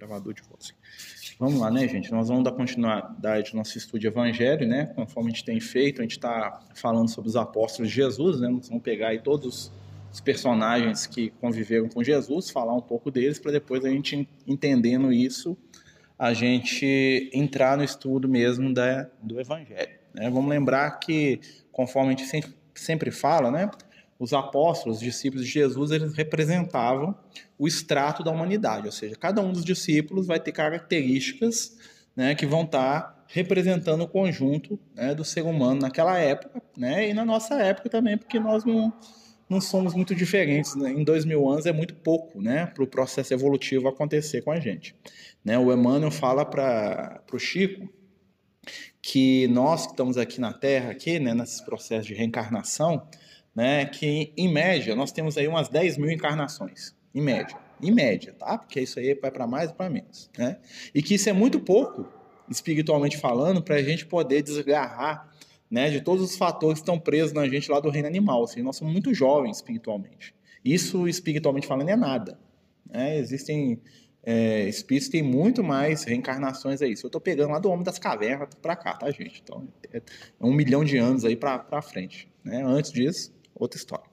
Gravador de voz. Vamos lá, né, gente? Nós vamos dar continuidade ao nosso estudo de evangelho, né? Conforme a gente tem feito, a gente está falando sobre os apóstolos de Jesus, né? Nós vamos pegar aí todos os personagens que conviveram com Jesus, falar um pouco deles, para depois a gente, entendendo isso, a gente entrar no estudo mesmo da, do evangelho. Né? Vamos lembrar que, conforme a gente sempre fala, né? Os apóstolos, os discípulos de Jesus, eles representavam o extrato da humanidade, ou seja, cada um dos discípulos vai ter características né, que vão estar representando o conjunto né, do ser humano naquela época, né, e na nossa época também, porque nós não, não somos muito diferentes. Né? Em dois mil anos é muito pouco né, para o processo evolutivo acontecer com a gente. Né? O Emmanuel fala para o Chico que nós que estamos aqui na Terra, aqui, né, nesses processos de reencarnação, né, que em média nós temos aí umas 10 mil encarnações, em média, em média, tá? Porque isso aí vai para mais e para menos, né? E que isso é muito pouco, espiritualmente falando, para a gente poder desgarrar, né, de todos os fatores que estão presos na gente lá do reino animal. Assim, nós somos muito jovens espiritualmente. Isso, espiritualmente falando, é nada. Né? Existem é, espíritos têm muito mais reencarnações aí. Isso eu estou pegando lá do homem das cavernas para cá, tá, gente? Então, é um milhão de anos aí para frente. Né? Antes disso, outra história.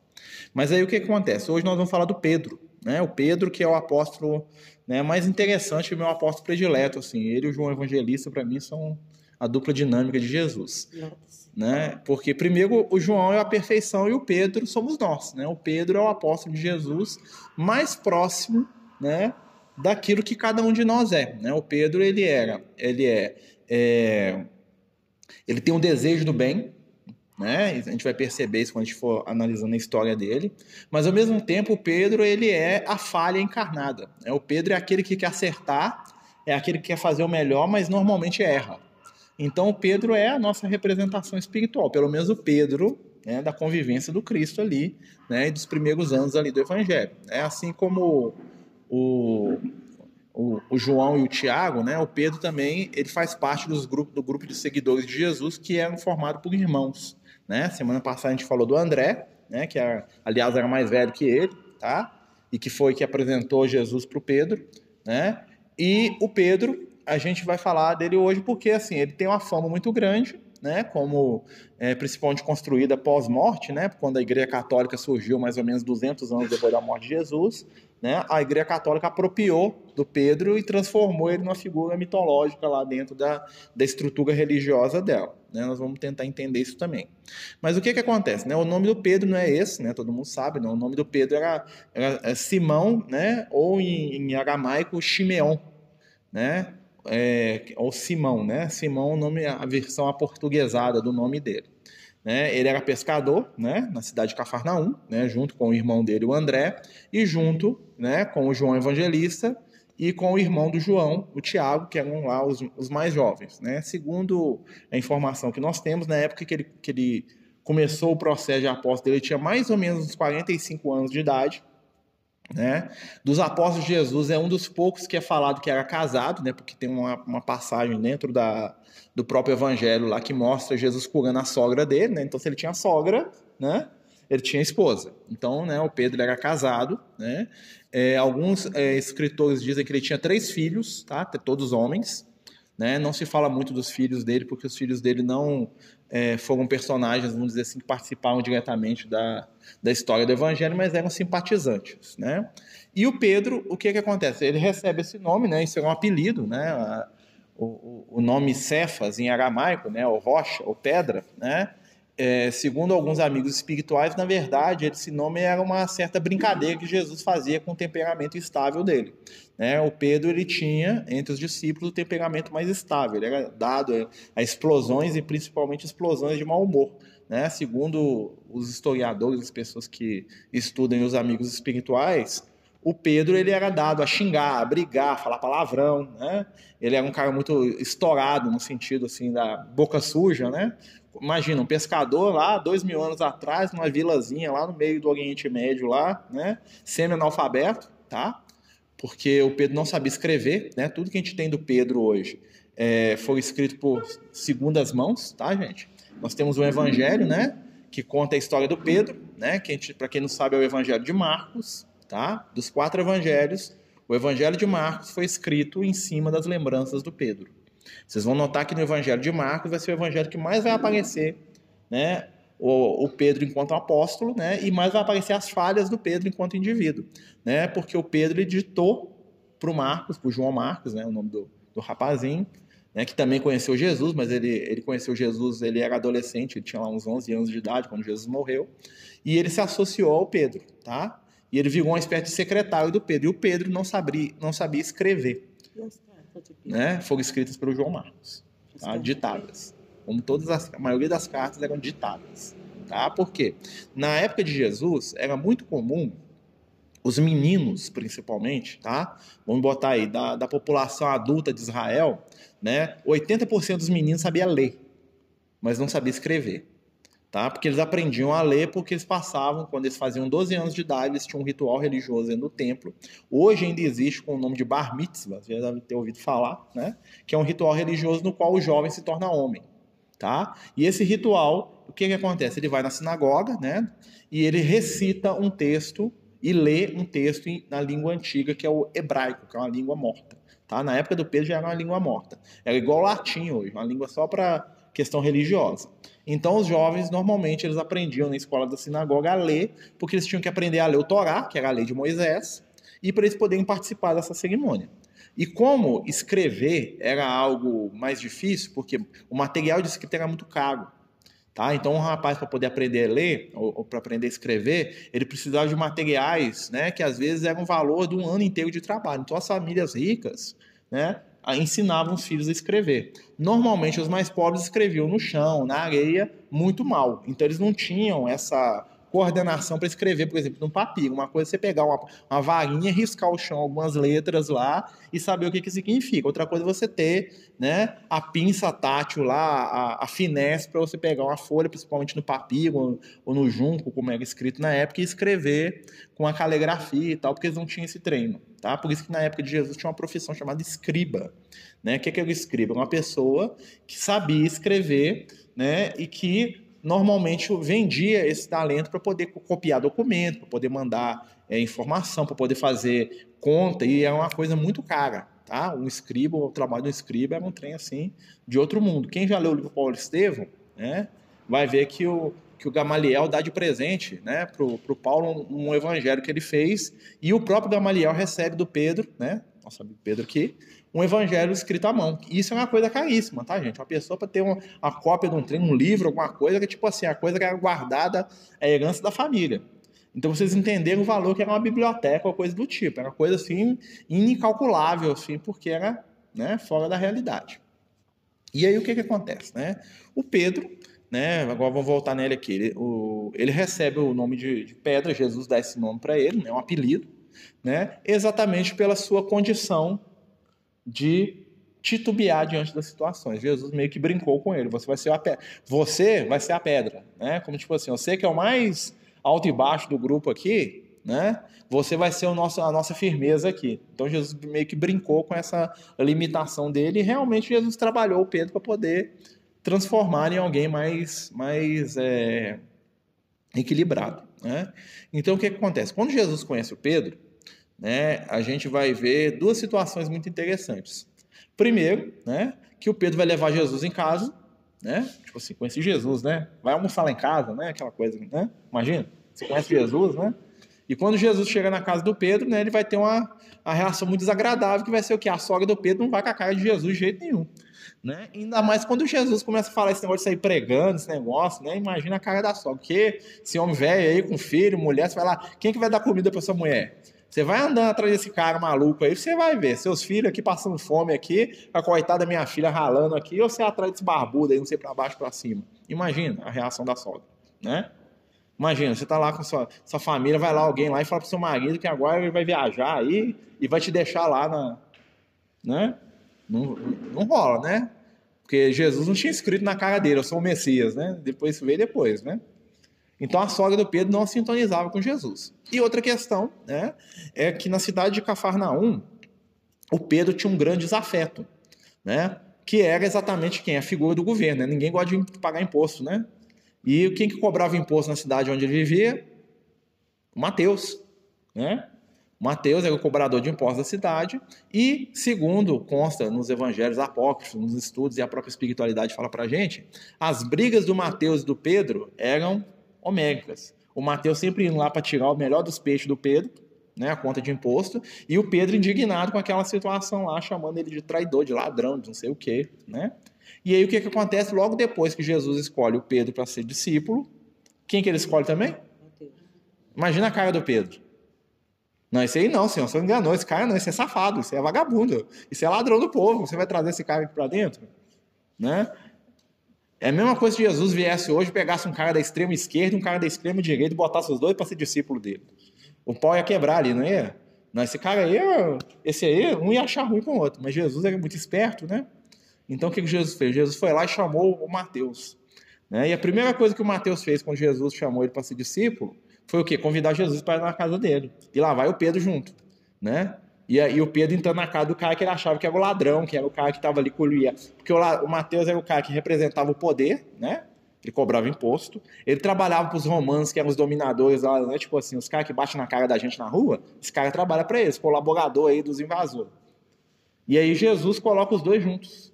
Mas aí o que acontece? Hoje nós vamos falar do Pedro, né? O Pedro que é o apóstolo né, mais interessante, o meu apóstolo predileto, assim. Ele e o João Evangelista para mim são a dupla dinâmica de Jesus, Nossa. né? Porque primeiro o João é a perfeição e o Pedro somos nós, né? O Pedro é o apóstolo de Jesus mais próximo, né? Daquilo que cada um de nós é, né? O Pedro ele era, ele é, é ele tem um desejo do bem, né? A gente vai perceber isso quando a gente for analisando a história dele. Mas ao mesmo tempo, o Pedro ele é a falha encarnada. Né? O Pedro é aquele que quer acertar, é aquele que quer fazer o melhor, mas normalmente erra. Então, o Pedro é a nossa representação espiritual, pelo menos o Pedro né, da convivência do Cristo ali, né, dos primeiros anos ali do Evangelho. É assim como o, o, o, João e o Tiago, né, o Pedro também ele faz parte dos grupo, do grupo de seguidores de Jesus que eram formados por irmãos. Né? Semana passada a gente falou do André, né, que era, aliás era mais velho que ele, tá? E que foi que apresentou Jesus para o Pedro, né? E o Pedro, a gente vai falar dele hoje porque assim ele tem uma fama muito grande, né? Como é, principalmente construída pós-morte, né? Quando a Igreja Católica surgiu mais ou menos 200 anos depois da morte de Jesus, né? A Igreja Católica apropriou do Pedro e transformou ele numa figura mitológica lá dentro da, da estrutura religiosa dela. Né? Nós vamos tentar entender isso também. Mas o que, que acontece? Né? O nome do Pedro não é esse, né? todo mundo sabe, né? o nome do Pedro era, era é Simão, né? ou em, em aramaico, Shimeon, né? É, ou Simão, né? Simão, nome, a versão aportuguesada do nome dele. Né? Ele era pescador, né? Na cidade de Cafarnaum, né? Junto com o irmão dele, o André, e junto, né? Com o João Evangelista, e com o irmão do João, o Tiago, que eram lá os, os mais jovens. Né? Segundo a informação que nós temos, na época que ele, que ele começou o processo de apóstolo, ele tinha mais ou menos uns 45 anos de idade. Né? Dos apóstolos de Jesus, é um dos poucos que é falado que era casado, né? porque tem uma, uma passagem dentro da, do próprio evangelho lá que mostra Jesus curando a sogra dele. Né? Então, se ele tinha sogra, né? Ele tinha esposa. Então, né, o Pedro era casado, né? É, alguns é, escritores dizem que ele tinha três filhos, tá? Todos homens, né? Não se fala muito dos filhos dele porque os filhos dele não é, foram personagens, vamos dizer assim, que participaram diretamente da, da história do Evangelho, mas eram simpatizantes, né? E o Pedro, o que que acontece? Ele recebe esse nome, né? Isso é um apelido, né? O, o nome Cefas em aramaico, né? Ou rocha, ou pedra, né? É, segundo alguns amigos espirituais, na verdade, esse nome era uma certa brincadeira que Jesus fazia com o temperamento estável dele. Né? O Pedro ele tinha, entre os discípulos, o temperamento mais estável. Ele era dado a explosões e principalmente explosões de mau humor. Né? Segundo os historiadores, as pessoas que estudam os amigos espirituais, o Pedro ele era dado a xingar, a brigar, a falar palavrão, né? Ele era um cara muito estourado no sentido assim da boca suja, né? Imagina, um pescador lá, dois mil anos atrás, numa vilazinha lá no meio do Oriente Médio lá, né? Semi-analfabeto, tá? Porque o Pedro não sabia escrever, né? Tudo que a gente tem do Pedro hoje é, foi escrito por segundas mãos, tá, gente? Nós temos o Evangelho, né? Que conta a história do Pedro, né? Que para quem não sabe é o Evangelho de Marcos, tá? Dos quatro Evangelhos, O Evangelho de Marcos foi escrito em cima das lembranças do Pedro. Vocês vão notar que no Evangelho de Marcos vai ser o evangelho que mais vai aparecer, né? O, o Pedro enquanto apóstolo, né? E mais vai aparecer as falhas do Pedro enquanto indivíduo, né? Porque o Pedro ditou para o Marcos, para o João Marcos, né? O nome do, do rapazinho, né? Que também conheceu Jesus, mas ele, ele conheceu Jesus, ele era adolescente, ele tinha lá uns 11 anos de idade quando Jesus morreu, e ele se associou ao Pedro, tá? E ele virou uma espécie de secretário do Pedro. E o Pedro não sabia, não sabia escrever. Né? Foram escritas pelo João Marcos, tá? ditadas. Como todas as, a maioria das cartas eram ditadas. Tá? Por quê? Na época de Jesus, era muito comum os meninos, principalmente, tá? Vamos botar aí, da, da população adulta de Israel, né? 80% dos meninos sabia ler, mas não sabia escrever tá? Porque eles aprendiam a ler porque eles passavam, quando eles faziam 12 anos de idade, eles tinham um ritual religioso do templo. Hoje ainda existe com o nome de Bar Mitzvah, você já deve ter ouvido falar, né? Que é um ritual religioso no qual o jovem se torna homem, tá? E esse ritual, o que que acontece? Ele vai na sinagoga, né? E ele recita um texto e lê um texto na língua antiga, que é o hebraico, que é uma língua morta. Tá? Na época do Pedro já era uma língua morta. Era igual latim hoje, uma língua só para questão religiosa. Então, os jovens, normalmente, eles aprendiam na escola da sinagoga a ler, porque eles tinham que aprender a ler o Torá, que era a lei de Moisés, e para eles poderem participar dessa cerimônia. E como escrever era algo mais difícil, porque o material de escrita era muito caro. Tá? Então, um rapaz, para poder aprender a ler, ou, ou para aprender a escrever, ele precisava de materiais né, que às vezes eram um valor de um ano inteiro de trabalho. Então, as famílias ricas né, ensinavam os filhos a escrever. Normalmente os mais pobres escreviam no chão, na areia, muito mal. Então eles não tinham essa coordenação para escrever, por exemplo, num papiro. Uma coisa é você pegar uma, uma varinha, riscar o chão algumas letras lá e saber o que, que significa. Outra coisa é você ter né, a pinça tátil lá, a, a finesse para você pegar uma folha, principalmente no papiro ou, ou, no junco, como era escrito na época, e escrever com a caligrafia e tal, porque eles não tinham esse treino. Tá? Por isso que na época de Jesus tinha uma profissão chamada escriba. Né? O que é, que é o escriba? Uma pessoa que sabia escrever né, e que normalmente vendia esse talento para poder copiar documento, para poder mandar é, informação, para poder fazer conta, e é uma coisa muito cara. Tá? Um escriba, o trabalho do escriba era um trem assim de outro mundo. Quem já leu o livro Paulo Estevam, né, vai ver que o, que o Gamaliel dá de presente né, para o Paulo um, um, evangelho que ele fez, e o próprio Gamaliel recebe do Pedro, né, nosso amigo Pedro aqui, um evangelho escrito à mão. Isso é uma coisa caríssima, tá, gente? Uma pessoa para ter uma, uma, cópia de um um livro, alguma coisa, que é tipo assim, a coisa que era guardada, é a herança da família. Então vocês entenderam o valor que era uma biblioteca ou coisa do tipo. Era uma coisa assim, incalculável, assim, porque era né, fora da realidade. E aí o que, que acontece? Né? O Pedro, né, agora vamos voltar nele aqui, ele, o, ele recebe o nome de, de Pedra, Jesus dá esse nome para ele, né, um apelido, né, exatamente pela sua condição de titubear diante das situações. Jesus meio que brincou com ele. Você vai ser a pedra. Você vai ser a pedra, né? Como tipo assim, você que é o mais alto e baixo do grupo aqui, né? Você vai ser o nosso, a nossa firmeza aqui. Então Jesus meio que brincou com essa limitação dele e realmente Jesus trabalhou o Pedro para poder transformar em alguém mais, mais é, equilibrado. Né? Então o que, que acontece? Quando Jesus conhece o Pedro, né, a gente vai ver duas situações muito interessantes. Primeiro, né, que o Pedro vai levar Jesus em casa, né? Tipo assim, conheci Jesus, né? Vai almoçar lá em casa, né? Aquela coisa, né? Imagina, você conhece Jesus, né? E quando Jesus chega na casa do Pedro, né, ele vai ter uma, uma reação muito desagradável, que vai ser o que? A sogra do Pedro não vai com a cara de Jesus de jeito nenhum. Né? Ainda mais quando Jesus começa a falar esse negócio de sair pregando, esse negócio, né? Imagina a cara da sogra. Porque esse homem velho aí, com filho, mulher, você vai lá, quem que vai dar comida para sua mulher? Você vai andando atrás desse cara maluco aí, você vai ver. Seus filhos aqui passando fome aqui, a coitada da minha filha ralando aqui, ou você atrás desse barbudo aí, não sei para baixo para cima. Imagina a reação da sogra, né? Imagina, você tá lá com sua, sua família, vai lá alguém lá e fala pro seu marido que agora ele vai viajar aí e vai te deixar lá na. Né? Não, não rola, né? Porque Jesus não tinha escrito na cara dele, eu sou o Messias, né? Depois veio depois, né? Então a sogra do Pedro não sintonizava com Jesus. E outra questão né, é que na cidade de Cafarnaum, o Pedro tinha um grande desafeto, né? Que era exatamente quem? A figura do governo. Né? Ninguém gosta de pagar imposto, né? E quem que cobrava imposto na cidade onde ele vivia? O Mateus, né? Mateus era o cobrador de impostos da cidade e, segundo consta nos evangelhos apócrifos, nos estudos e a própria espiritualidade fala para gente, as brigas do Mateus e do Pedro eram O Mateus sempre indo lá para tirar o melhor dos peixes do Pedro, né, a conta de imposto, e o Pedro indignado com aquela situação lá, chamando ele de traidor, de ladrão, de não sei o quê, né? E aí o que, que acontece logo depois que Jesus escolhe o Pedro para ser discípulo? Quem que ele escolhe também? Imagina a cara do Pedro. Não, esse aí não, senhor, você enganou. Esse cara não, esse é safado, esse é vagabundo, esse é ladrão do povo. Você vai trazer esse cara aqui para dentro? Né? É a mesma coisa se Jesus viesse hoje, pegasse um cara da extrema esquerda e um cara da extrema direita e botasse os dois para ser discípulo dele. O pau ia quebrar ali, não ia? Não, esse cara aí, esse aí, um ia achar ruim com o outro. Mas Jesus era muito esperto, né? Então o que Jesus fez? Jesus foi lá e chamou o Mateus. Né? E a primeira coisa que o Mateus fez quando Jesus chamou ele para ser discípulo foi o quê? Convidar Jesus para ir na casa dele. E lá vai o Pedro junto, né? E, aí o Pedro entrando na casa do cara que ele achava que era o ladrão, que era o cara que estava ali o Porque o, o Mateus era o cara que representava o poder, né? Ele cobrava imposto. Ele trabalhava para os romanos, que eram os dominadores lá, né? Tipo assim, os caras que batem na cara da gente na rua, esse cara trabalha para eles, colaborador aí dos invasores. E aí Jesus coloca os dois juntos.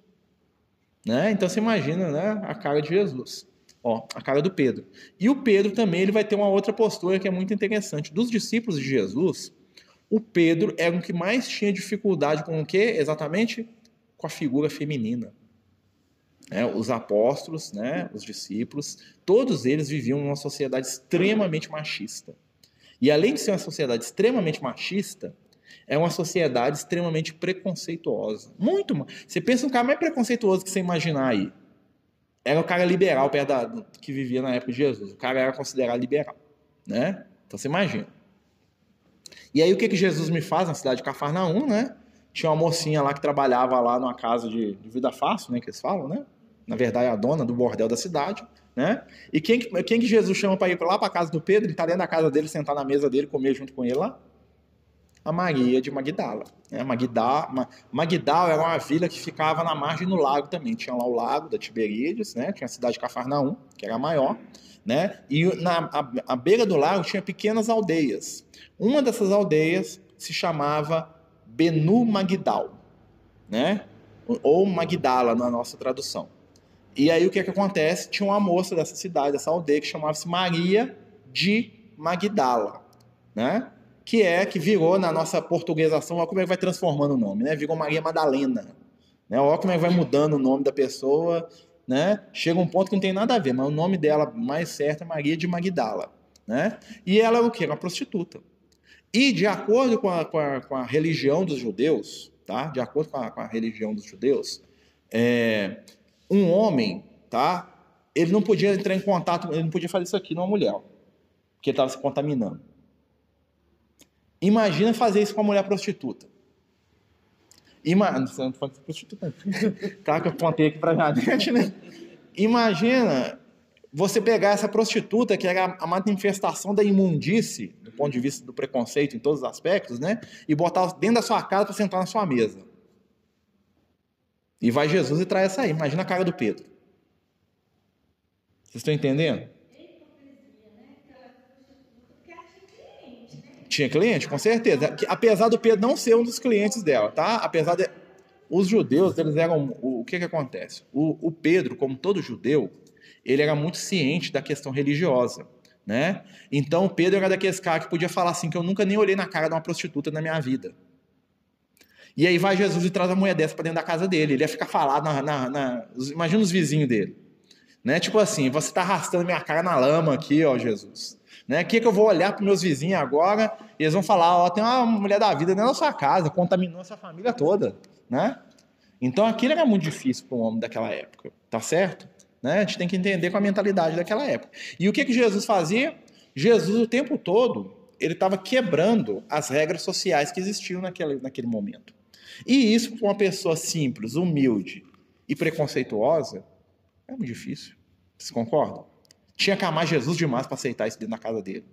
Né? Então você imagina né, a cara de Jesus. Ó, a cara do Pedro. E o Pedro também ele vai ter uma outra postura que é muito interessante. Dos discípulos de Jesus, o Pedro era o que mais tinha dificuldade com o que exatamente? Com a figura feminina. É, os apóstolos, né, os discípulos, todos eles viviam numa sociedade extremamente machista. E além de ser uma sociedade extremamente machista, é uma sociedade extremamente preconceituosa. Muito. Você pensa um cara mais preconceituoso que você imaginar aí era o cara liberal perto da, que vivia na época de Jesus. O cara era considerado liberal, né? Então você imagina. E aí o que, que Jesus me faz na cidade de Cafarnaum, né? Tinha uma mocinha lá que trabalhava lá numa casa de, de vida fácil, né? Que eles falam, né? Na verdade, a dona do bordel da cidade, né? E quem, quem que Jesus chama para ir lá para casa do Pedro? Ele tá dentro da casa dele, sentar na mesa dele, comer junto com ele lá? A Maria de Magdala. Né? Magdala, Magdala era uma vila que ficava na margem do lago também. Tinha lá o lago da Tiberíades, né? tinha a cidade de Cafarnaum, que era a maior, né? e na a, a beira do lago tinha pequenas aldeias. Uma dessas aldeias se chamava Benu Magdal, né? ou Magdala na nossa tradução. E aí o que, é que acontece? Tinha uma moça dessa cidade, dessa aldeia, que chamava-se Maria de Magdala, né? Que é que virou na nossa portuguesação, olha como é que vai transformando o nome, né? Virou Maria Madalena. Né? Olha como é que vai mudando o nome da pessoa, né? Chega um ponto que não tem nada a ver, mas o nome dela mais certo é Maria de Magdala, né? E ela é o quê? Uma prostituta. E de acordo com a, com a, com a religião dos judeus, tá? De acordo com a, com a religião dos judeus, é, um homem, tá? Ele não podia entrar em contato, ele não podia fazer isso aqui numa mulher, porque ele estava se contaminando. Imagina fazer isso com uma mulher prostituta. Imagina, não pode ser prostituta. Tá que eu aqui pra gente, né? Imagina você pegar essa prostituta, que era a manifestação da imundície, do ponto de vista do preconceito em todos os aspectos, né? E botar dentro da sua casa para sentar na sua mesa. E vai Jesus e traz essa aí. Imagina a cara do Pedro. Vocês estão entendendo? Tinha cliente, com certeza. Apesar do Pedro não ser um dos clientes dela, tá? Apesar de. Os judeus, eles eram. O que que acontece? O, o Pedro, como todo judeu, ele era muito ciente da questão religiosa, né? Então, o Pedro era daqueles caras que podia falar assim: que eu nunca nem olhei na cara de uma prostituta na minha vida. E aí vai Jesus e traz a mulher dessa para dentro da casa dele. Ele ia ficar falado na, na, na. Imagina os vizinhos dele. Né? Tipo assim, você está arrastando minha cara na lama aqui, ó, Jesus. Né? O que, que eu vou olhar para meus vizinhos agora e eles vão falar: Ó, tem uma mulher da vida dentro da sua casa, contaminou essa família toda. Né? Então aquilo era muito difícil para um homem daquela época, tá certo? Né? A gente tem que entender com a mentalidade daquela época. E o que, que Jesus fazia? Jesus, o tempo todo, ele estava quebrando as regras sociais que existiam naquele, naquele momento. E isso para uma pessoa simples, humilde e preconceituosa é muito difícil. Vocês concordam? Tinha que amar Jesus demais para aceitar isso dentro da casa dele.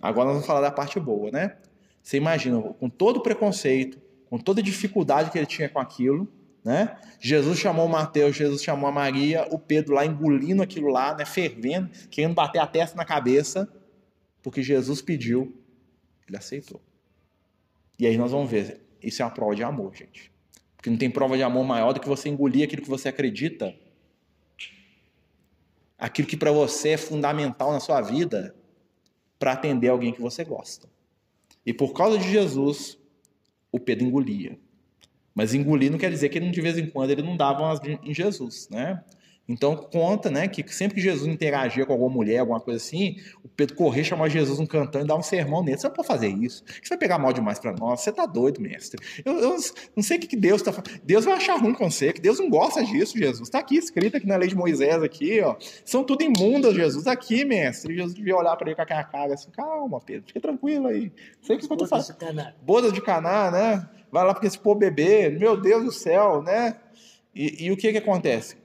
Agora nós vamos falar da parte boa, né? Você imagina, com todo o preconceito, com toda a dificuldade que ele tinha com aquilo, né? Jesus chamou Mateus, Jesus chamou a Maria, o Pedro lá engolindo aquilo lá, né? Fervendo, querendo bater a testa na cabeça, porque Jesus pediu, ele aceitou. E aí nós vamos ver. Isso é uma prova de amor, gente. Porque não tem prova de amor maior do que você engolir aquilo que você acredita. Aquilo que para você é fundamental na sua vida para atender alguém que você gosta. E por causa de Jesus, o Pedro engolia. Mas engolir não quer dizer que ele, de vez em quando ele não dava umas em Jesus, né? Então conta, né, que sempre que Jesus interagia com alguma mulher, alguma coisa assim, o Pedro corria, chamava Jesus um cantando e dava um sermão nele. Você não pode fazer isso. Você vai pegar mal demais para nós. Você tá doido, mestre. Eu, eu não sei o que, que Deus tá falando. Deus vai achar ruim com você, que Deus não gosta disso, Jesus. Está aqui escrito aqui na lei de Moisés aqui, ó. São tudo imundas, Jesus. Aqui, mestre. Jesus devia olhar para ele com aquela cara assim, calma, Pedro, fica tranquilo aí. Sei que tô falando. Bodas de caná, né? Vai lá porque esse povo beber, meu Deus do céu, né? E, e o que que acontece?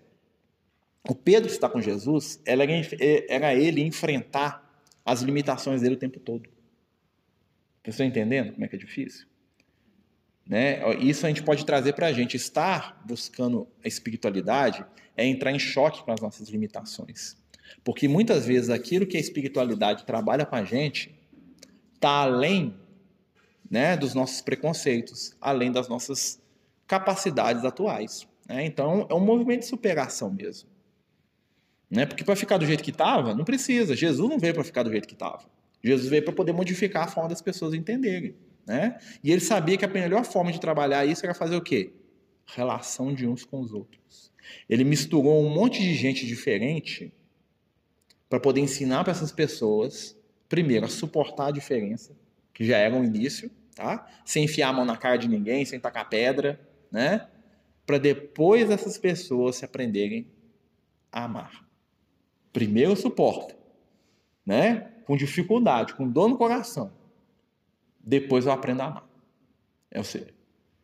O Pedro que está com Jesus, era ele enfrentar as limitações dele o tempo todo. Vocês estão entendendo como é que é difícil? Né? Isso a gente pode trazer para a gente. Estar buscando a espiritualidade é entrar em choque com as nossas limitações. Porque muitas vezes aquilo que a espiritualidade trabalha com a gente está além né, dos nossos preconceitos, além das nossas capacidades atuais. Né? Então, é um movimento de superação mesmo. Né? Porque para ficar do jeito que estava, não precisa. Jesus não veio para ficar do jeito que estava. Jesus veio para poder modificar a forma das pessoas entenderem. Né? E ele sabia que a melhor forma de trabalhar isso era fazer o quê? Relação de uns com os outros. Ele misturou um monte de gente diferente para poder ensinar para essas pessoas, primeiro, a suportar a diferença, que já era um início, tá? Sem enfiar a mão na cara de ninguém, sem tacar pedra, né? Para depois essas pessoas se aprenderem a amar. Primeiro suporta, né? Com dificuldade, com dor no coração. Depois eu aprendo a amar. É você.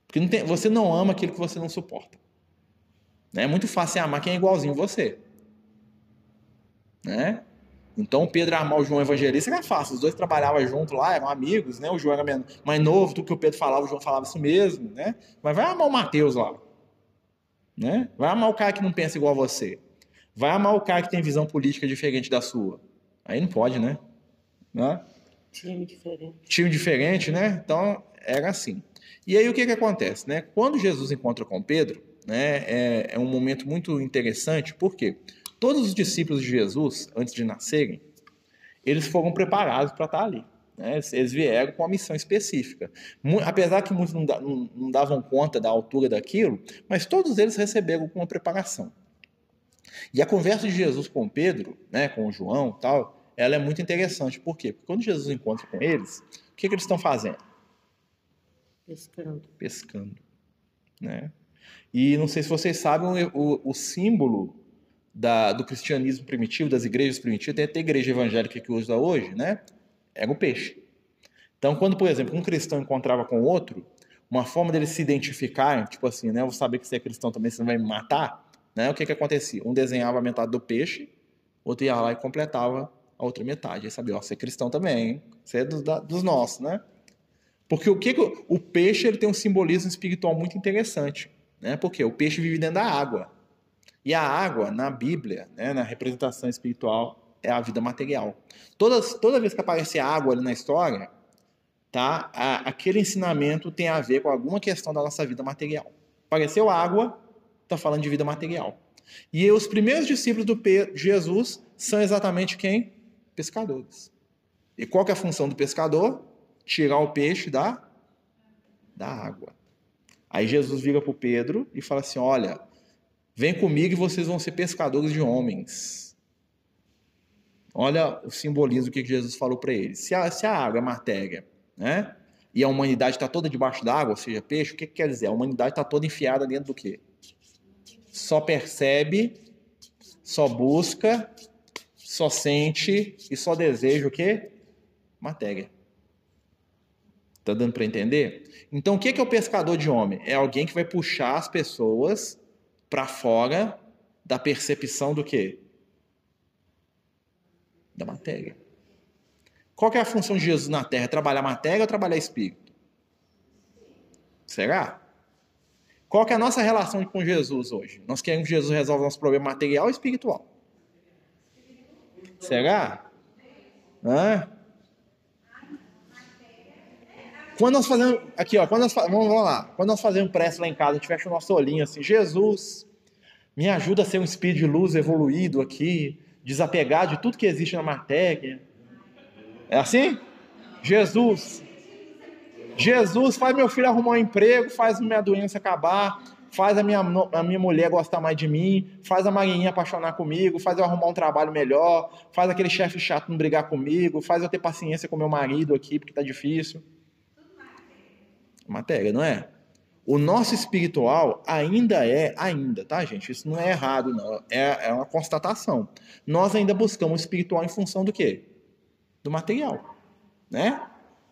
Porque não tem, você não ama aquilo que você não suporta. Né? É muito fácil amar quem é igualzinho você. Né? Então o Pedro amar o João Evangelista era fácil. Os dois trabalhavam junto lá, eram amigos, né? O João era mais novo do que o Pedro falava, o João falava isso mesmo, né? Mas vai amar o Mateus lá. Né? Vai amar o cara que não pensa igual a você. Vai amar o cara que tem visão política diferente da sua. Aí não pode, né? né? Time diferente. Time diferente, né? Então, era assim. E aí o que, que acontece, né? Quando Jesus encontra com Pedro, né, é, é um momento muito interessante, porque todos os discípulos de Jesus, antes de nascerem, eles foram preparados para estar ali. Né? Eles vieram com uma missão específica. Apesar que muitos não davam conta da altura daquilo, mas todos eles receberam com uma preparação. E a conversa de Jesus com Pedro, né, com João tal, ela é muito interessante. Por quê? Porque quando Jesus encontra com eles, o que, que eles estão fazendo? Pescando. Pescando. Né? E não sei se vocês sabem, o, o símbolo da, do cristianismo primitivo, das igrejas primitivas, tem até a igreja evangélica que usa hoje, né? Era o peixe. Então, quando, por exemplo, um cristão encontrava com outro, uma forma dele se identificar, tipo assim, né? Eu vou saber que você é cristão também, você não vai me matar. Né? O que, que acontecia? Um desenhava a metade do peixe, outro ia lá e completava a outra metade. Aí sabia, ó, você é cristão também, hein? você é dos, da, dos nossos, né? Porque o que, que o peixe ele tem um simbolismo espiritual muito interessante, né? Porque o peixe vive dentro da água. E a água, na Bíblia, né, na representação espiritual, é a vida material. Todas, toda vez que aparece água ali na história, tá, aquele ensinamento tem a ver com alguma questão da nossa vida material. Apareceu água, está falando de vida material. E os primeiros discípulos do Jesus são exatamente quem? Pescadores. E qual é a função do pescador? Tirar o peixe da, da água. Aí Jesus vira para o Pedro e fala assim: Olha, vem comigo e vocês vão ser pescadores de homens. Olha o simbolismo que Jesus falou para eles. Se a, se a água é matéria, né? E a humanidade está toda debaixo d'água, ou seja, peixe, o que, que quer dizer? A humanidade está toda enfiada dentro do quê? Só percebe, só busca, só sente e só deseja o quê? Matéria. Tá dando para entender? Então, o que é o pescador de homem? É alguém que vai puxar as pessoas para fora da percepção do quê? Da matéria. Qual é a função de Jesus na Terra? Trabalhar matéria ou trabalhar espírito? Será? Qual que é a nossa relação com Jesus hoje? Nós queremos que Jesus resolva nosso problema material ou espiritual? Será? Hã? Quando nós fazemos. Aqui, ó. Quando nós, vamos, vamos lá. Quando nós fazemos prece lá em casa, a gente fecha o nosso olhinho assim. Jesus, me ajuda a ser um espírito de luz evoluído aqui, desapegar de tudo que existe na matéria. É assim? Jesus. Jesus, faz meu filho arrumar um emprego, faz minha doença acabar, faz a minha, a minha mulher gostar mais de mim, faz a Marinha apaixonar comigo, faz eu arrumar um trabalho melhor, faz aquele chefe chato não brigar comigo, faz eu ter paciência com meu marido aqui, porque tá difícil. Matéria, não é? O nosso espiritual ainda é, ainda, tá, gente? Isso não é errado, não. É, é uma constatação. Nós ainda buscamos o espiritual em função do quê? Do material, né?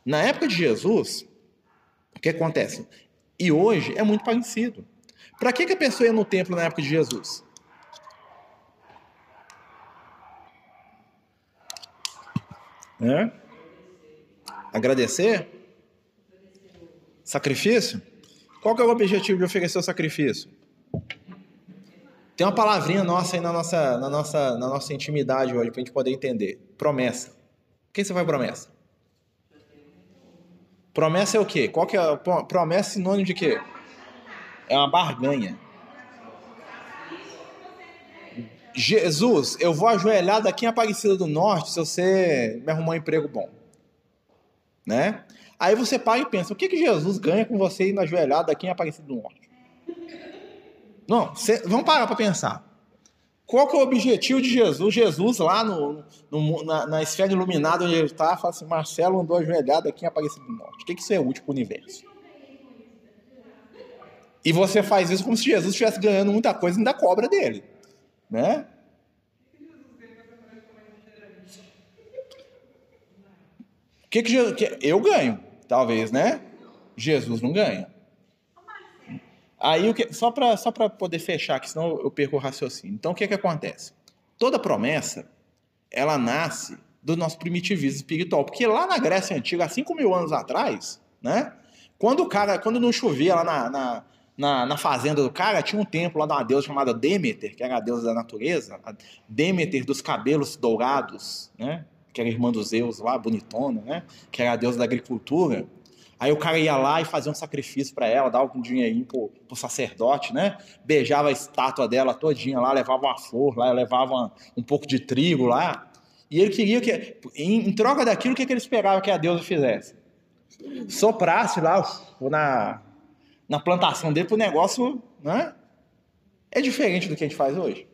Na época de Jesus, que acontece? E hoje é muito parecido. Para que, que a pessoa ia no templo na época de Jesus? É? Agradecer? Sacrifício? Qual que é o objetivo de oferecer o sacrifício? Tem uma palavrinha nossa aí na nossa, na nossa, na nossa intimidade hoje, para a gente poder entender. Promessa. O que você faz promessa? Promessa é o quê? Qual que é promessa é sinônimo de quê? É uma barganha. Jesus, eu vou ajoelhar daqui em Aparecida do Norte se você me arrumar um emprego bom. Né? Aí você para e pensa, o que, que Jesus ganha com você indo ajoelhado aqui em Aparecida do Norte? Não, cê, vamos parar para pensar. Qual que é o objetivo de Jesus? Jesus lá no, no na, na, esfera iluminada onde ele está, fala assim, Marcelo andou ajoelhado aqui em Aparecida do Norte. O que, que isso é útil para o universo? E você faz isso como se Jesus estivesse ganhando muita coisa ainda cobra dele. Né? O que, que Jesus. Eu ganho, talvez, né? Jesus não ganha. Aí, o que, só para só poder fechar, que senão eu perco o raciocínio. Então, o que, que acontece? Toda promessa, ela nasce do nosso primitivismo espiritual. Porque lá na Grécia Antiga, há 5 mil anos atrás, né? Quando o cara, quando não chovia lá na, na, na, na, fazenda do cara, tinha um templo lá de uma deusa chamada Demeter, que era a deusa da natureza, Demeter dos cabelos dourados, né? Que era irmã dos Zeus lá, bonitona, né? Que era a deusa da agricultura. Aí o cara ia lá e fazia um sacrifício para ela, dava um dinheirinho pro, pro sacerdote, né? Beijava a estátua dela todinha lá, levava uma flor lá, levava um pouco de trigo lá. E ele queria que, em, em troca daquilo, o que, que ele esperava que a deusa fizesse? Soprasse lá na, na plantação dele pro negócio, né? É diferente do que a gente faz hoje.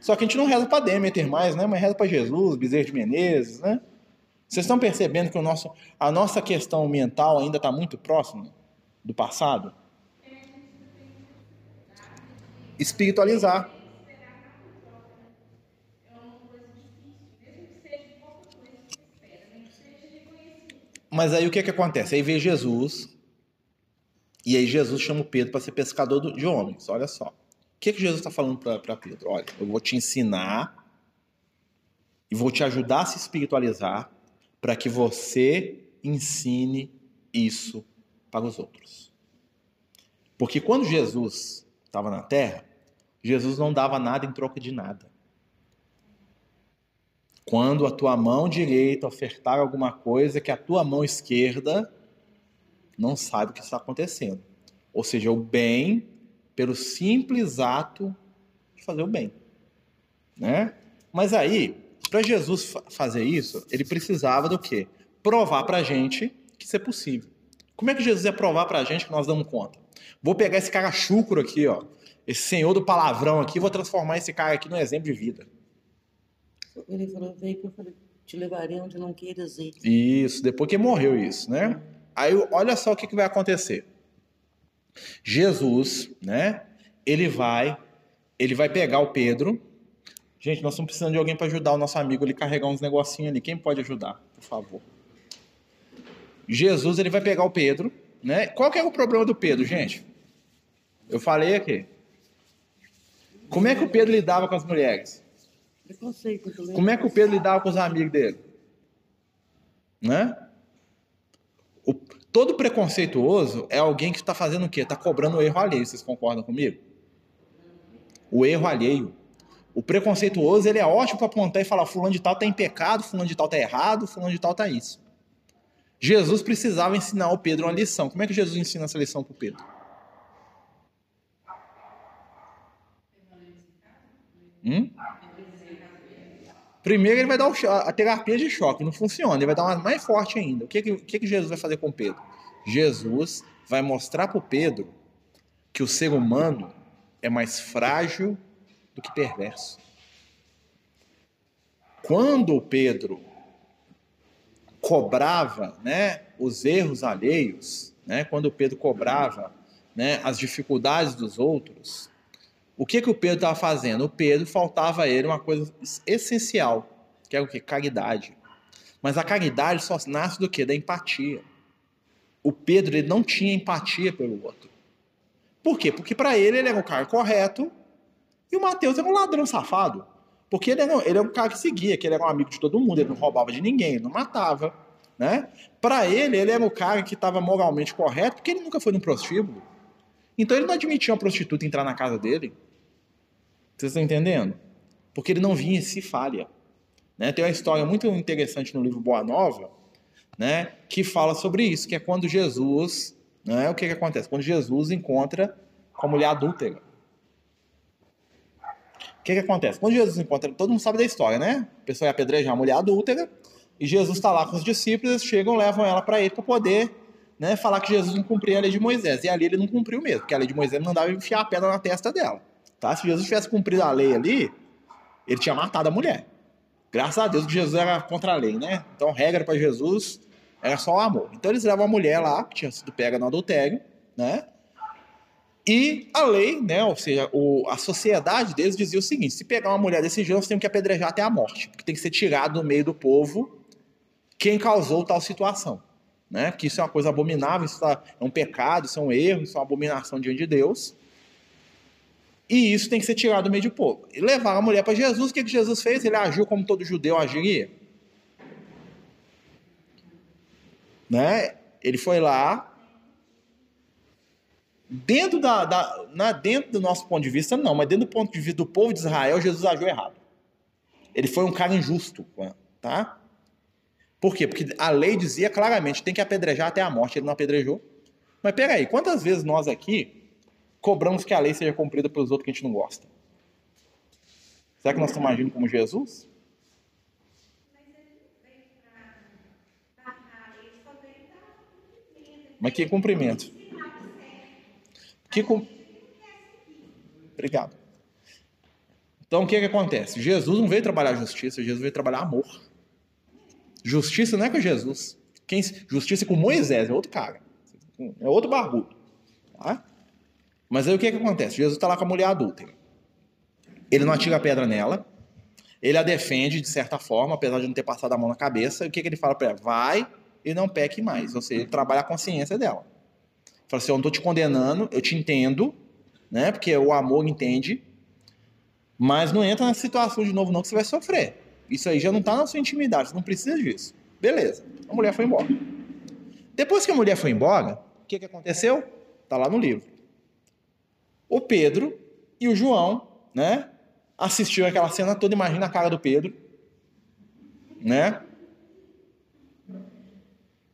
Só que a gente não reza para Demeter mais, né? Mas reza para Jesus, Bezerra de Menezes, né? Vocês estão percebendo que o nosso, a nossa questão mental ainda está muito próxima do passado? Espiritualizar. Mas aí o que, que acontece? Aí vem Jesus, e aí Jesus chama o Pedro para ser pescador de homens. Olha só. O que, que Jesus está falando para Pedro? Olha, eu vou te ensinar e vou te ajudar a se espiritualizar para que você ensine isso para os outros. Porque quando Jesus estava na terra, Jesus não dava nada em troca de nada. Quando a tua mão direita ofertar alguma coisa que a tua mão esquerda não sabe o que está acontecendo. Ou seja, o bem pelo simples ato de fazer o bem. Né? Mas aí, para Jesus fazer isso, ele precisava do quê? Provar para a gente que isso é possível. Como é que Jesus ia provar para a gente que nós damos conta? Vou pegar esse cara chucro aqui, ó, esse senhor do palavrão aqui, vou transformar esse cara aqui num exemplo de vida. Ele falou, veio que eu falei, te levaria onde não queiras ir. Isso, depois que morreu isso, né? Aí olha só o que, que vai acontecer. Jesus, né? Ele vai, ele vai pegar o Pedro, Gente, nós estamos precisando de alguém para ajudar o nosso amigo ali carregar uns negocinhos ali. Quem pode ajudar, por favor? Jesus, ele vai pegar o Pedro, né? Qual que é o problema do Pedro, gente? Eu falei aqui. Como é que o Pedro lidava com as mulheres? Como é que o Pedro lidava com os amigos dele? Né? O, todo preconceituoso é alguém que está fazendo o quê? Está cobrando o erro alheio. Vocês concordam comigo? O erro alheio. O preconceituoso ele é ótimo para apontar e falar fulano de tal está em pecado, fulano de tal está errado, fulano de tal está isso. Jesus precisava ensinar ao Pedro uma lição. Como é que Jesus ensina essa lição para o Pedro? Hum? Primeiro ele vai dar a terapia de choque, não funciona, ele vai dar uma mais forte ainda. O que, que, que Jesus vai fazer com Pedro? Jesus vai mostrar para o Pedro que o ser humano é mais frágil do que perverso. Quando o Pedro cobrava né, os erros alheios, né, quando Pedro cobrava né, as dificuldades dos outros, o que, que o Pedro estava fazendo? O Pedro faltava a ele uma coisa essencial, que é o que? Caridade. Mas a caridade só nasce do que? Da empatia. O Pedro ele não tinha empatia pelo outro. Por quê? Porque para ele ele era um cara correto e o Mateus era um ladrão safado. Porque ele era, ele era um cara que seguia, que ele era um amigo de todo mundo, ele não roubava de ninguém, ele não matava. Né? Para ele, ele era o cara que estava moralmente correto, porque ele nunca foi num prostíbulo. Então ele não admitia uma prostituta entrar na casa dele. Vocês estão entendendo? Porque ele não vinha em si falha. Né? Tem uma história muito interessante no livro Boa Nova, né, que fala sobre isso, que é quando Jesus, né, o que, que acontece? Quando Jesus encontra com a mulher adúltera. O que, que acontece? Quando Jesus encontra, todo mundo sabe da história, né? A pessoa ia apedrejar a mulher adúltera, e Jesus está lá com os discípulos, eles chegam, levam ela para ele para poder né, falar que Jesus não cumpria a lei de Moisés. E ali ele não cumpriu mesmo, porque a lei de Moisés mandava enfiar a pedra na testa dela. Tá? Se Jesus tivesse cumprido a lei ali, ele tinha matado a mulher. Graças a Deus que Jesus era contra a lei, né? Então, regra para Jesus era só o amor. Então, eles levam a mulher lá, que tinha sido pega no adultério, né? E a lei, né, ou seja, o, a sociedade deles dizia o seguinte: se pegar uma mulher desse jeito, nós temos que apedrejar até a morte, porque tem que ser tirado do meio do povo quem causou tal situação. Né? Porque isso é uma coisa abominável, isso é um pecado, isso é um erro, isso é uma abominação diante de Deus. E isso tem que ser tirado do meio do povo. E levaram a mulher para Jesus, o que, que Jesus fez? Ele agiu como todo judeu agiria. Né? Ele foi lá, Dentro, da, da, na, dentro do nosso ponto de vista, não, mas dentro do ponto de vista do povo de Israel, Jesus agiu errado. Ele foi um cara injusto, tá? Por quê? Porque a lei dizia claramente, tem que apedrejar até a morte, ele não apedrejou. Mas peraí, quantas vezes nós aqui cobramos que a lei seja cumprida pelos outros que a gente não gosta? Será que nós estamos agindo como Jesus? Mas que cumprimento? Que com... Obrigado. Então o que, que acontece? Jesus não veio trabalhar justiça, Jesus veio trabalhar amor. Justiça não é com Jesus. Quem... Justiça é com Moisés, é outro cara. É outro barbudo. Tá? Mas aí o que, que acontece? Jesus está lá com a mulher adulta. Ele não atira a pedra nela. Ele a defende de certa forma, apesar de não ter passado a mão na cabeça. E o que, que ele fala para ela? Vai e não peque mais. Ou seja, ele trabalha a consciência dela. Fala assim, eu não estou te condenando, eu te entendo, né? Porque o amor entende, mas não entra nessa situação de novo não que você vai sofrer. Isso aí já não está na sua intimidade, você não precisa disso. Beleza, a mulher foi embora. Depois que a mulher foi embora, o que, que aconteceu? Está lá no livro. O Pedro e o João, né? Assistiu aquela cena toda, imagina a cara do Pedro, né?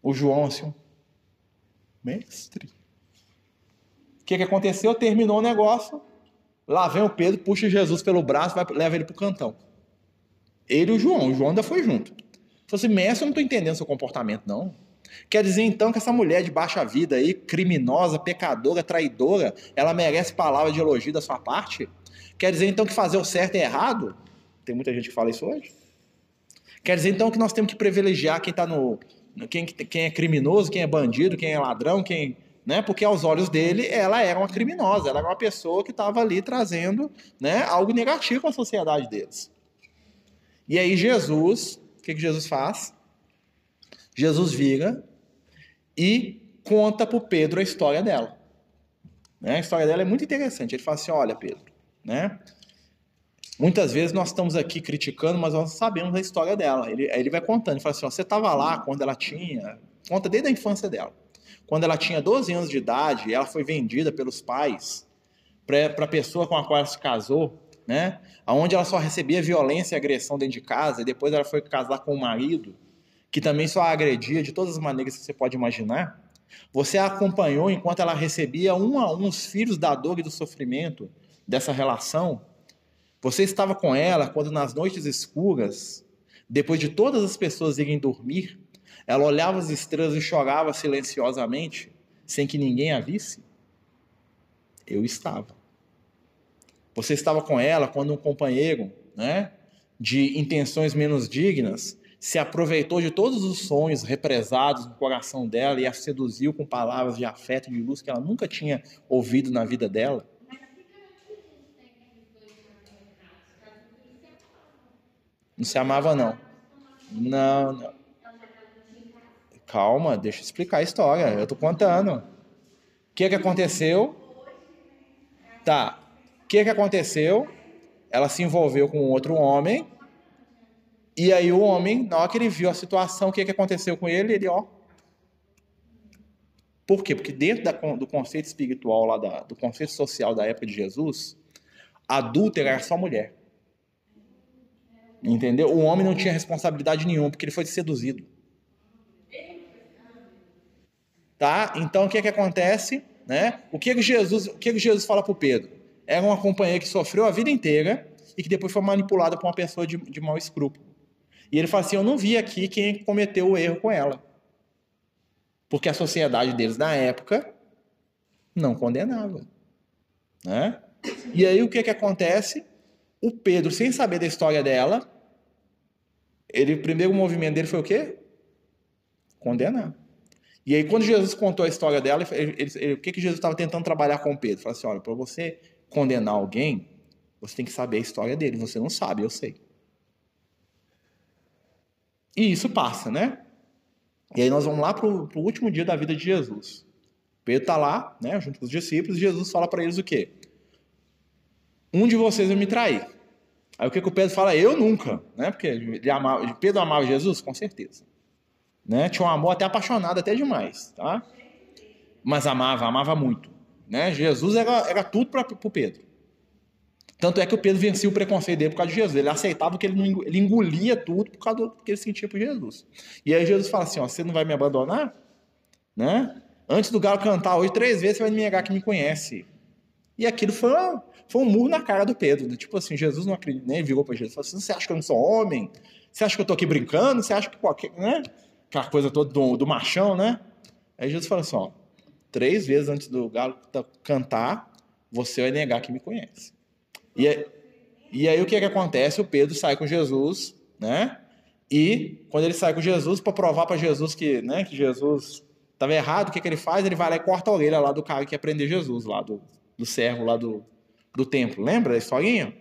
O João assim, mestre que, que aconteceu? Terminou o negócio, lá vem o Pedro, puxa Jesus pelo braço, vai, leva ele para o cantão. Ele e o João, o João ainda foi junto. Falei assim, mestre, eu não estou entendendo seu comportamento, não. Quer dizer, então, que essa mulher de baixa vida aí, criminosa, pecadora, traidora, ela merece palavra de elogio da sua parte? Quer dizer, então, que fazer o certo é errado? Tem muita gente que fala isso hoje. Quer dizer, então, que nós temos que privilegiar quem está no... Quem, quem é criminoso, quem é bandido, quem é ladrão, quem né? Porque aos olhos dele, ela era uma criminosa, ela era uma pessoa que estava ali trazendo, né, algo negativo à sociedade deles. E aí Jesus, o que, que Jesus faz? Jesus vira e conta para o Pedro a história dela. Né? A história dela é muito interessante. Ele fala assim: olha, Pedro, né? Muitas vezes nós estamos aqui criticando, mas nós sabemos a história dela. Ele, ele vai contando, ele fala assim: ó, você estava lá quando ela tinha. Conta desde a infância dela. Quando ela tinha 12 anos de idade, ela foi vendida pelos pais para a pessoa com a qual ela se casou, né? Onde ela só recebia violência e agressão dentro de casa, e depois ela foi casar com o marido, que também só a agredia de todas as maneiras que você pode imaginar. Você a acompanhou enquanto ela recebia um a um os filhos da dor e do sofrimento dessa relação. Você estava com ela quando nas noites escuras, depois de todas as pessoas irem dormir, ela olhava as estrelas e chorava silenciosamente, sem que ninguém a visse? Eu estava. Você estava com ela quando um companheiro, né, de intenções menos dignas, se aproveitou de todos os sonhos represados no coração dela e a seduziu com palavras de afeto e de luz que ela nunca tinha ouvido na vida dela? Não se amava, não. Não, não. Calma, deixa eu explicar a história. Eu tô contando. O que que aconteceu? Tá. O que que aconteceu? Ela se envolveu com outro homem. E aí o homem, na hora que ele viu a situação, o que que aconteceu com ele? Ele, ó. Por quê? Porque dentro da, do conceito espiritual lá da, do conceito social da época de Jesus, adúltera era só mulher. Entendeu? O homem não tinha responsabilidade nenhuma, porque ele foi seduzido. Tá? Então o que que acontece? Né? O que que Jesus, o que que Jesus fala para o Pedro? Era uma companheira que sofreu a vida inteira e que depois foi manipulada por uma pessoa de, de mau escrúpulo. E ele fala assim: Eu não vi aqui quem cometeu o erro com ela. Porque a sociedade deles na época não condenava. Né? E aí o que, que acontece? O Pedro, sem saber da história dela, ele, o primeiro movimento dele foi o quê? Condenar. E aí, quando Jesus contou a história dela, ele, ele, ele, o que, que Jesus estava tentando trabalhar com Pedro? Falou assim: olha, para você condenar alguém, você tem que saber a história dele. Você não sabe, eu sei. E isso passa, né? E aí nós vamos lá para o último dia da vida de Jesus. Pedro está lá, né, junto com os discípulos, e Jesus fala para eles o quê? Um de vocês vai me trair. Aí o que, que o Pedro fala? Eu nunca, né? Porque ele amava, Pedro amava Jesus, com certeza. Né? Tinha um amor até apaixonado, até demais, tá? Mas amava, amava muito. Né? Jesus era, era tudo para o Pedro. Tanto é que o Pedro vencia o preconceito dele por causa de Jesus. Ele aceitava que ele, não, ele engolia tudo por causa do que ele sentia por Jesus. E aí Jesus fala assim: ó, você não vai me abandonar? Né? Antes do galo cantar hoje três vezes, você vai me negar que me conhece. E aquilo foi, foi um murro na cara do Pedro. Né? Tipo assim, Jesus não acredita, nem virou para Jesus. Falou assim, você acha que eu não sou homem? Você acha que eu estou aqui brincando? Você acha que qualquer, né? Aquela coisa toda do, do machão, né? Aí Jesus falou assim, ó, três vezes antes do galo cantar, você vai negar que me conhece. E aí, e aí o que, é que acontece? O Pedro sai com Jesus, né? E quando ele sai com Jesus, para provar para Jesus que, né, que Jesus estava errado, o que, que ele faz? Ele vai lá e corta a orelha lá do cara que ia prender Jesus, lá do, do servo lá do, do templo. Lembra da historinha?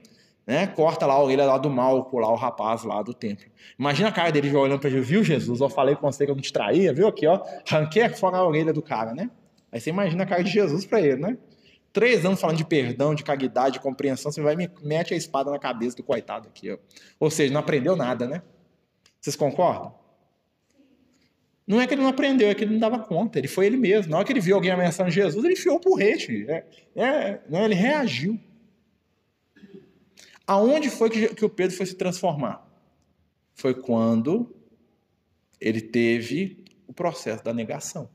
Né? Corta lá a orelha lá do mal, lá o rapaz lá do templo. Imagina a cara dele já olhando para Jesus, viu Jesus? Eu falei com você que eu não te traía, viu aqui, ó? Ranquei fora a orelha do cara, né? Aí você imagina a cara de Jesus para ele, né? Três anos falando de perdão, de caridade, de compreensão, você vai e mete a espada na cabeça do coitado aqui, ó. Ou seja, não aprendeu nada, né? Vocês concordam? Não é que ele não aprendeu, é que ele não dava conta. Ele foi ele mesmo. Na hora que ele viu alguém ameaçando Jesus, ele enfiou o porrete. É, é, né, ele reagiu. Aonde foi que, que o Pedro foi se transformar? Foi quando ele teve o processo da negação.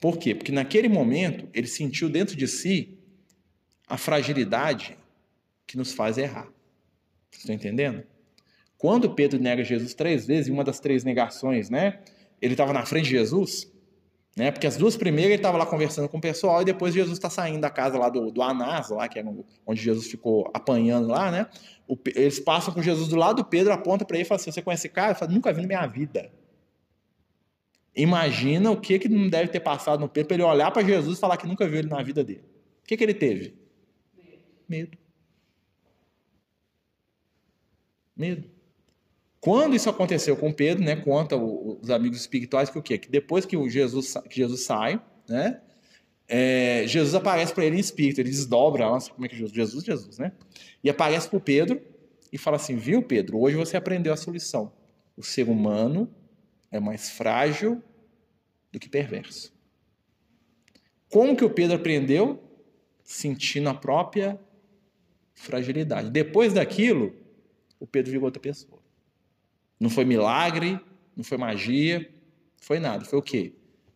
Por quê? Porque naquele momento ele sentiu dentro de si a fragilidade que nos faz errar. Vocês estão entendendo? Quando Pedro nega Jesus três vezes, e uma das três negações, né? Ele estava na frente de Jesus, né? Porque as duas primeiras ele estava lá conversando com o pessoal e depois Jesus está saindo da casa lá do, do Anás, lá que é onde Jesus ficou apanhando lá, né? O, eles passam com Jesus do lado do Pedro, aponta para ele e fala assim: Você conhece esse cara? Eu falo, Nunca vi na minha vida. Imagina o que, que não deve ter passado no Pedro para ele olhar para Jesus e falar que nunca viu ele na vida dele. O que, que ele teve? Medo. Medo. Quando isso aconteceu com Pedro, né, conta os amigos espirituais que o quê? Que depois que, o Jesus, que Jesus sai, né, é, Jesus aparece para ele em espírito, ele desdobra, nossa, como é que Jesus, Jesus, Jesus, né? E aparece para o Pedro e fala assim, viu Pedro, hoje você aprendeu a solução. O ser humano é mais frágil do que perverso. Como que o Pedro aprendeu? Sentindo a própria fragilidade. Depois daquilo, o Pedro virou outra pessoa. Não foi milagre, não foi magia, foi nada. Foi o quê?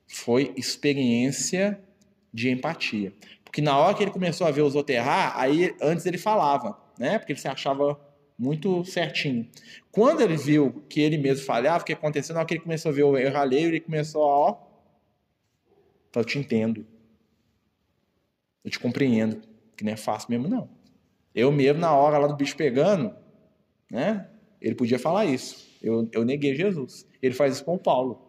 Foi experiência de empatia. Porque na hora que ele começou a ver os outros errar, aí antes ele falava, né? Porque ele se achava muito certinho. Quando ele viu que ele mesmo falhava, o que aconteceu? Na hora que ele começou a ver o erro alheio, ele começou a, ó, eu te entendo. Eu te compreendo. Que não é fácil mesmo, não. Eu mesmo, na hora lá do bicho pegando, né? Ele podia falar isso. Eu, eu neguei Jesus. Ele faz isso com Paulo.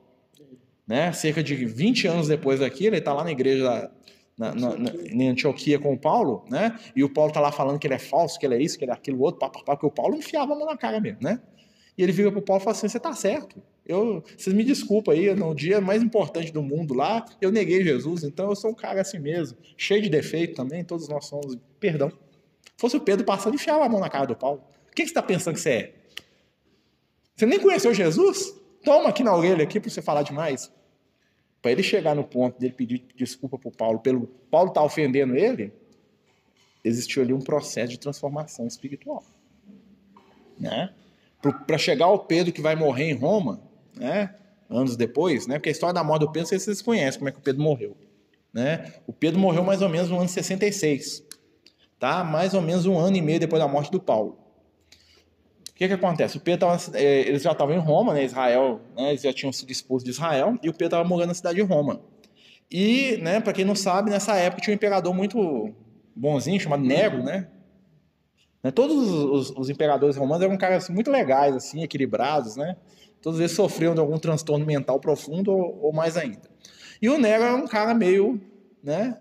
Né? Cerca de 20 anos depois daquilo, ele está lá na igreja na, na, na, em Antioquia com o Paulo, né? E o Paulo está lá falando que ele é falso, que ele é isso, que ele é aquilo outro, pá, pá, pá, porque o Paulo enfiava a mão na cara mesmo, né? E ele vira para o Paulo e fala assim: você está certo. Eu, vocês me desculpem aí, no dia mais importante do mundo lá, eu neguei Jesus, então eu sou um cara assim mesmo, cheio de defeito também, todos nós somos, perdão. Se fosse o Pedro passando, enfiava a mão na cara do Paulo. O que, que você está pensando que você é? Você nem conheceu Jesus? Toma aqui na orelha aqui para você falar demais. Para ele chegar no ponto dele pedir desculpa para Paulo, pelo Paulo estar tá ofendendo ele, existiu ali um processo de transformação espiritual. Né? Para chegar ao Pedro que vai morrer em Roma, né? anos depois, né? porque a história da morte do Pedro, sei se vocês conhecem como é que o Pedro morreu. Né? O Pedro morreu mais ou menos no ano 66, tá? mais ou menos um ano e meio depois da morte do Paulo. O que, que acontece? O Pedro tava, é, eles já estavam em Roma, né? Israel, né? eles já tinham sido expulsos de Israel, e o Pedro estava morando na cidade de Roma. E, né, para quem não sabe, nessa época tinha um imperador muito bonzinho, chamado Nero, né? né todos os, os, imperadores romanos eram caras muito legais, assim, equilibrados, né? Todos eles sofriam de algum transtorno mental profundo ou, ou mais ainda. E o Nero era um cara meio, né,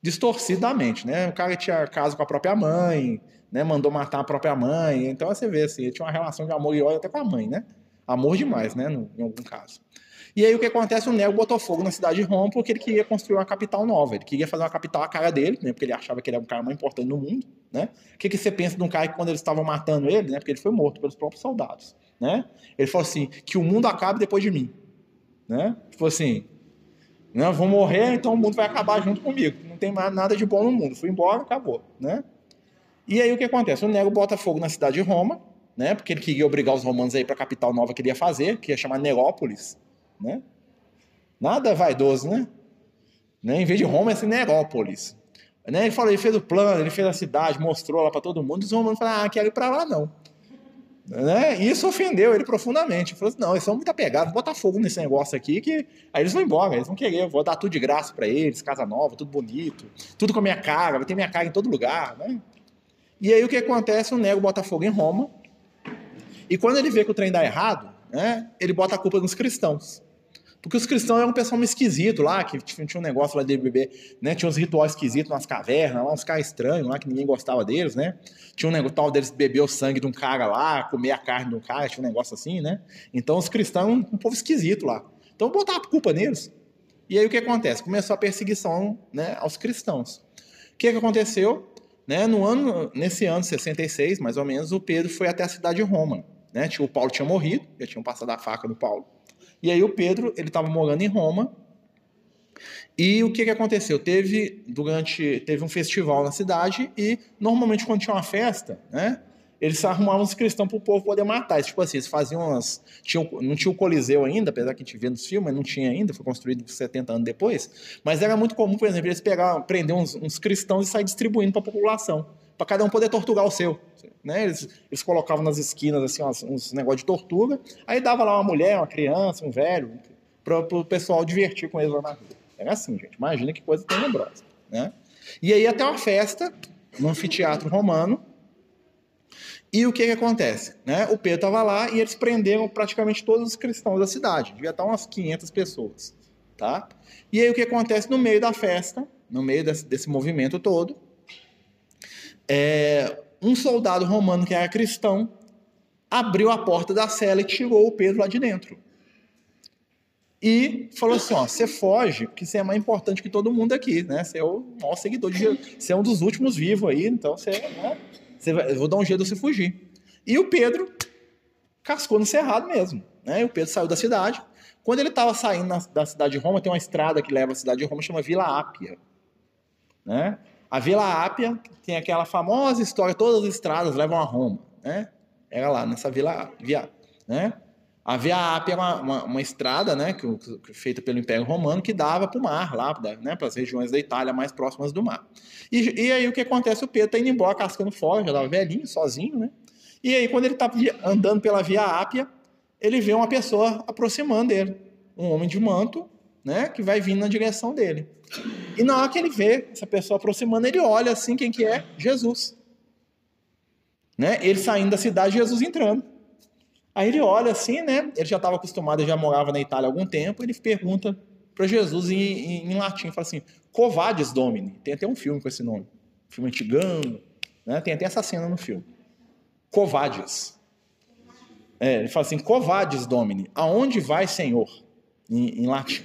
distorcido da mente, né? O cara tinha caso com a própria mãe, né, mandou matar a própria mãe. Então você vê assim, ele tinha uma relação de amor e ódio até com a mãe, né? Amor demais, né, no, em algum caso. E aí o que acontece? O Nero botou fogo na cidade de Roma porque ele queria construir uma capital nova. Ele queria fazer uma capital à cara dele, né? Porque ele achava que ele era o cara mais importante do mundo, né? O que, que você pensa de um cara que quando eles estavam matando ele, né? Porque ele foi morto pelos próprios soldados, né? Ele falou assim, que o mundo acabe depois de mim, né? Tipo assim, né? Vou morrer, então o mundo vai acabar junto comigo. Não tem mais nada de bom no mundo. Fui embora, acabou, né? E aí o que acontece? O Nero bota fogo na cidade de Roma, né? Porque ele queria obrigar os romanos a ir para a capital nova que ele ia fazer, que ia chamar Nerópolis, né? Nada vaidoso, né? né? Em vez de Roma, é Nerópolis. Né? Ele falou, ele fez o plano, ele fez a cidade, mostrou lá para todo mundo, e os romanos falaram, ah, quero ir para lá não. Né? E isso ofendeu ele profundamente. Ele falou assim, não, eles são muito apegados, botar fogo nesse negócio aqui, que aí eles vão embora, eles vão querer, eu vou dar tudo de graça para eles, casa nova, tudo bonito, tudo com a minha cara, vai ter minha cara em todo lugar, né? E aí o que acontece? O nego bota fogo em Roma. E quando ele vê que o trem dá errado, né, ele bota a culpa nos cristãos. Porque os cristãos eram um pessoal meio esquisito lá, que tinha um negócio lá de beber, né? Tinha uns rituais esquisitos nas cavernas, lá uns caras estranhos lá, que ninguém gostava deles, né? Tinha um negócio tal deles beber o sangue de um cara lá, comer a carne de um cara, tinha um negócio assim, né? Então os cristãos eram um, um povo esquisito lá. Então botar a culpa neles. E aí o que acontece? Começou a perseguição né, aos cristãos. O que, que aconteceu? Né? No ano, nesse ano 66, mais ou menos, o Pedro foi até a cidade de Roma. Né? O Paulo tinha morrido, já tinham passado a faca no Paulo. E aí o Pedro, ele estava morando em Roma. E o que, que aconteceu? Teve durante teve um festival na cidade e normalmente quando tinha uma festa, né, eles arrumavam os cristãos para o povo poder matar. Tipo assim, eles faziam umas. Tinham, não tinha o Coliseu ainda, apesar que a gente vê nos filmes, não tinha ainda, foi construído 70 anos depois. Mas era muito comum, por exemplo, eles pegar, prender uns, uns cristãos e sair distribuindo para a população, para cada um poder torturar o seu. Né? Eles, eles colocavam nas esquinas assim, uns, uns negócios de tortura, aí dava lá uma mulher, uma criança, um velho, para o pessoal divertir com eles lá na rua. Era assim, gente. Imagina que coisa tenebrosa. Né? E aí até uma festa no anfiteatro romano e o que, que acontece? Né? O Pedro estava lá e eles prenderam praticamente todos os cristãos da cidade. Devia estar umas 500 pessoas. Tá? E aí o que acontece no meio da festa, no meio desse, desse movimento todo, é, um soldado romano que era cristão abriu a porta da cela e tirou o Pedro lá de dentro. E falou assim: ó, você foge, porque você é mais importante que todo mundo aqui, né? Você é o maior seguidor de Jesus. Você é um dos últimos vivos aí, então você. Né? Você vai, eu vou dar um jeito de você fugir. E o Pedro cascou no cerrado mesmo. Né? O Pedro saiu da cidade. Quando ele estava saindo na, da cidade de Roma, tem uma estrada que leva à cidade de Roma, chama Vila Ápia. Né? A Vila Ápia tem aquela famosa história, todas as estradas levam a Roma. Né? Era lá, nessa Vila Ápia. Né? A Via Ápia é uma, uma, uma estrada, né, que, que, feita pelo Império Romano, que dava para o mar, lá, né, para as regiões da Itália mais próximas do mar. E, e aí o que acontece? O Pedro está indo embora, cascando fora, já estava velhinho, sozinho, né? E aí quando ele está andando pela Via Ápia, ele vê uma pessoa aproximando dele, um homem de manto, né, que vai vindo na direção dele. E na hora que ele vê essa pessoa aproximando, ele olha assim, quem que é? Jesus. Né? Ele saindo da cidade, Jesus entrando. Aí ele olha assim, né? Ele já estava acostumado, já morava na Itália há algum tempo. Ele pergunta para Jesus em, em, em, latim, fala assim: Covades Domini. Tem até um filme com esse nome, filme antigão, né? Tem até essa cena no filme. Covades. É, ele fala assim: Covades Domini. Aonde vai, Senhor? Em, em latim.